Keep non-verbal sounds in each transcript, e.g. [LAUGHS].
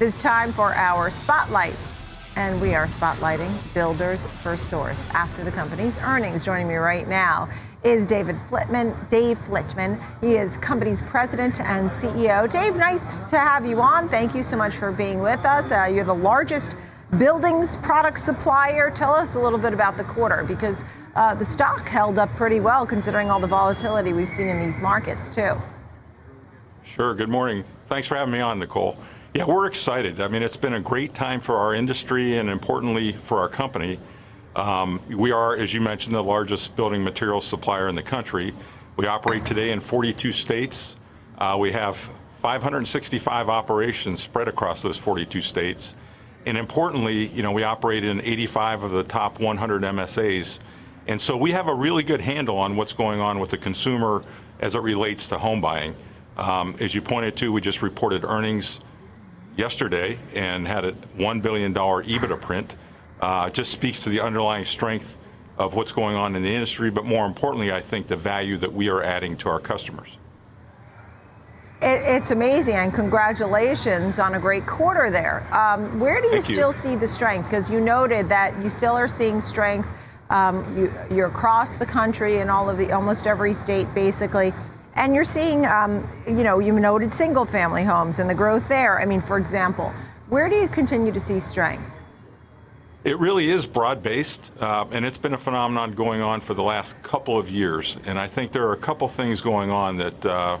It's time for our spotlight. And we are spotlighting Builders FirstSource after the company's earnings. Joining me right now is David Flitman. Dave Flitman. He is company's president and CEO. Dave, nice to have you on. Thank you so much for being with us. Uh, you're the largest buildings product supplier. Tell us a little bit about the quarter because uh, the stock held up pretty well considering all the volatility we've seen in these markets, too. Sure. Good morning. Thanks for having me on, Nicole. Yeah, we're excited. I mean, it's been a great time for our industry and importantly for our company. Um, we are, as you mentioned, the largest building materials supplier in the country. We operate today in 42 states. Uh, we have 565 operations spread across those 42 states. And importantly, you know, we operate in 85 of the top 100 MSAs. And so we have a really good handle on what's going on with the consumer as it relates to home buying. Um, as you pointed to, we just reported earnings yesterday and had a $1 billion EBITDA print. Uh, just speaks to the underlying strength of what's going on in the industry, but more importantly, I think the value that we are adding to our customers. it's amazing, and congratulations on a great quarter there. Um, where do you Thank still you. see the strength? Because you noted that you still are seeing strength. Um, you, you're across the country in all of the almost every state, basically. And you're seeing, um, you know, you noted single family homes and the growth there. I mean, for example, where do you continue to see strength? It really is broad based, uh, and it's been a phenomenon going on for the last couple of years. And I think there are a couple things going on that uh,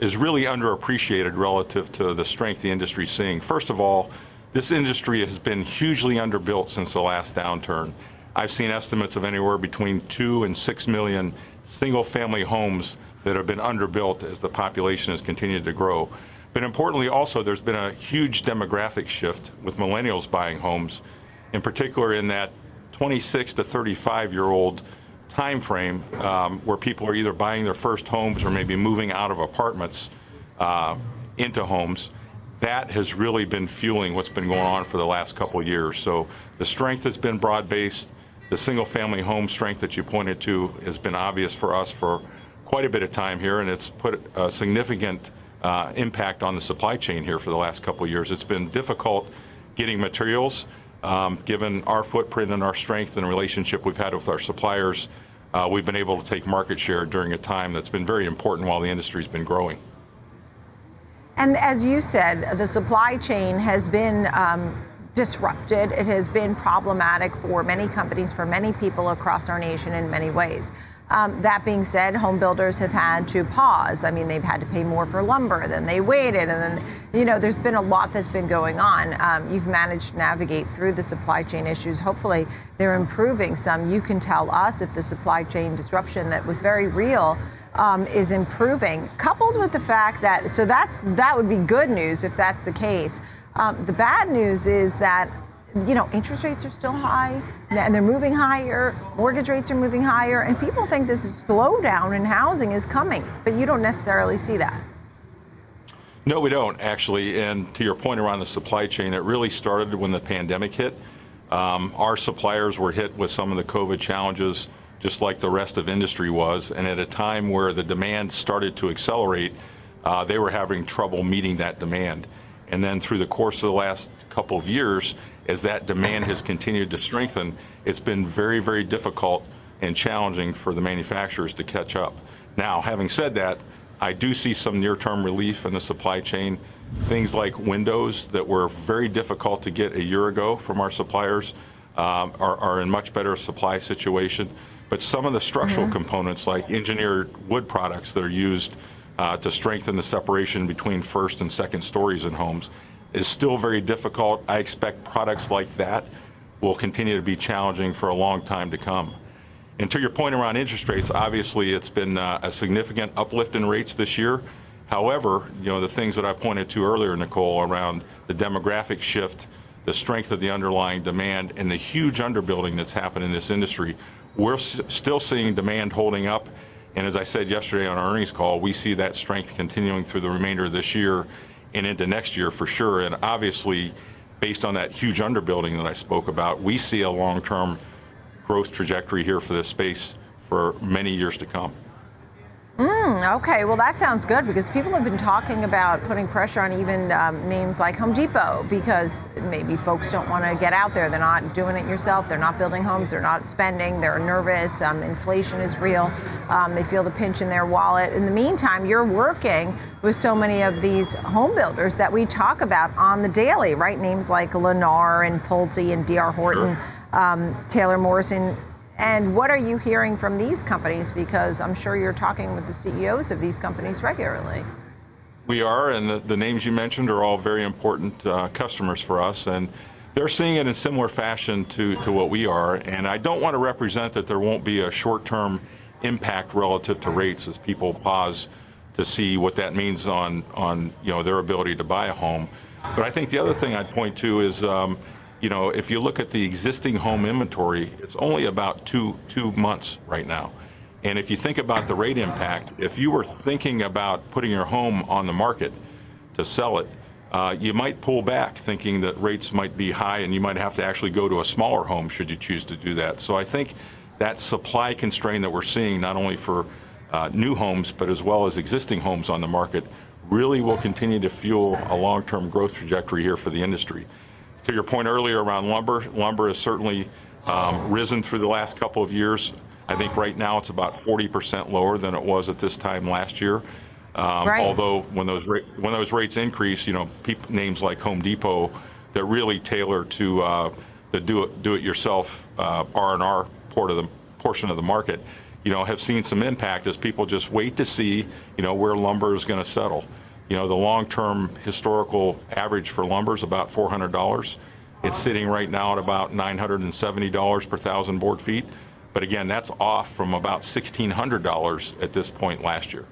is really underappreciated relative to the strength the industry is seeing. First of all, this industry has been hugely underbuilt since the last downturn. I've seen estimates of anywhere between two and six million single family homes that have been underbuilt as the population has continued to grow. But importantly, also, there's been a huge demographic shift with millennials buying homes, in particular in that 26 to 35 year old time frame um, where people are either buying their first homes or maybe moving out of apartments uh, into homes. That has really been fueling what's been going on for the last couple years. So the strength has been broad based. The single family home strength that you pointed to has been obvious for us for quite a bit of time here, and it's put a significant uh, impact on the supply chain here for the last couple of years. It's been difficult getting materials, um, given our footprint and our strength and relationship we've had with our suppliers. Uh, we've been able to take market share during a time that's been very important while the industry's been growing. And as you said, the supply chain has been um, disrupted. It has been problematic for many companies, for many people across our nation in many ways. Um, that being said, home builders have had to pause. I mean, they've had to pay more for lumber than they waited. And then, you know, there's been a lot that's been going on. Um, you've managed to navigate through the supply chain issues. Hopefully, they're improving some. You can tell us if the supply chain disruption that was very real um, is improving, coupled with the fact that, so that's that would be good news if that's the case. Um, the bad news is that you know, interest rates are still high and they're moving higher, mortgage rates are moving higher, and people think this slowdown in housing is coming, but you don't necessarily see that. No, we don't actually. And to your point around the supply chain, it really started when the pandemic hit. Um, our suppliers were hit with some of the COVID challenges, just like the rest of industry was. And at a time where the demand started to accelerate, uh, they were having trouble meeting that demand. And then through the course of the last couple of years, as that demand has continued to strengthen, it's been very, very difficult and challenging for the manufacturers to catch up. Now, having said that, I do see some near-term relief in the supply chain. Things like windows that were very difficult to get a year ago from our suppliers um, are, are, in much better supply situation. But some of the structural mm-hmm. components, like engineered wood products that are used uh, to strengthen the separation between first and second stories in homes, is still very difficult. I expect products like that will continue to be challenging for a long time to come. And to your point around interest rates, obviously it's been uh, a significant uplift in rates this year. However, you know, the things that I pointed to earlier, Nicole, around the demographic shift, the strength of the underlying demand, and the huge underbuilding that's happened in this industry, we're s- still seeing demand holding up. And as I said yesterday on our earnings call, we see that strength continuing through the remainder of this year and into next year for sure. And obviously, based on that huge underbuilding that I spoke about, we see a long-term growth trajectory here for this space for many years to come. Okay, well, that sounds good because people have been talking about putting pressure on even um, names like Home Depot because maybe folks don't want to get out there. They're not doing it yourself. They're not building homes. They're not spending. They're nervous. Um, inflation is real. Um, they feel the pinch in their wallet. In the meantime, you're working with so many of these home builders that we talk about on the daily, right? Names like Lennar and Pulte and D.R. Horton, um, Taylor Morrison. And what are you hearing from these companies? Because I'm sure you're talking with the CEOs of these companies regularly. We are, and the, the names you mentioned are all very important uh, customers for us, and they're seeing it in similar fashion to, to what we are. And I don't want to represent that there won't be a short-term impact relative to rates as people pause to see what that means on, on you know their ability to buy a home. But I think the other thing I'd point to is, um, you know, if you look at the existing home inventory, it's only about two two months right now. And if you think about the rate impact, if you were thinking about putting your home on the market to sell it, uh, you might pull back thinking that rates might be high and you might have to actually go to a smaller home should you choose to do that. So I think that supply constraint that we're seeing, not only for uh, new homes, but as well as existing homes on the market, really will continue to fuel a long term growth trajectory here for the industry. To your point earlier around lumber, lumber has certainly um, risen through the last couple of years. I think right now it's about 40% lower than it was at this time last year. Um, Right. Although when those ra- when those rates increase, you know, peop names like Home Depot that really tailor to uh, the do it do it yourself uh, R and R port of the portion of the market, you know, have seen some impact as people just wait to see, you know, where lumber is going to settle. You know, the long-term historical average for lumber is about $400. It's sitting right now at about $970 per thousand board feet. But again, that's off from about $1,600 at this point last year.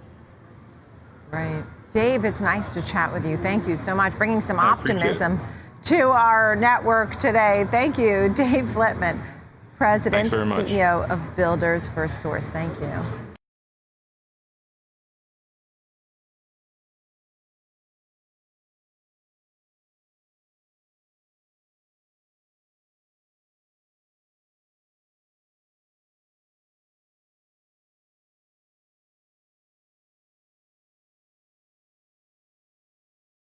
Right. Dave, it's nice to chat with you. Thank you so much, bringing some I appreciate it. optimism to our network today. Thank you, [LAUGHS] Dave Flitman, President very much. CEO of Builders FirstSource. Thank you.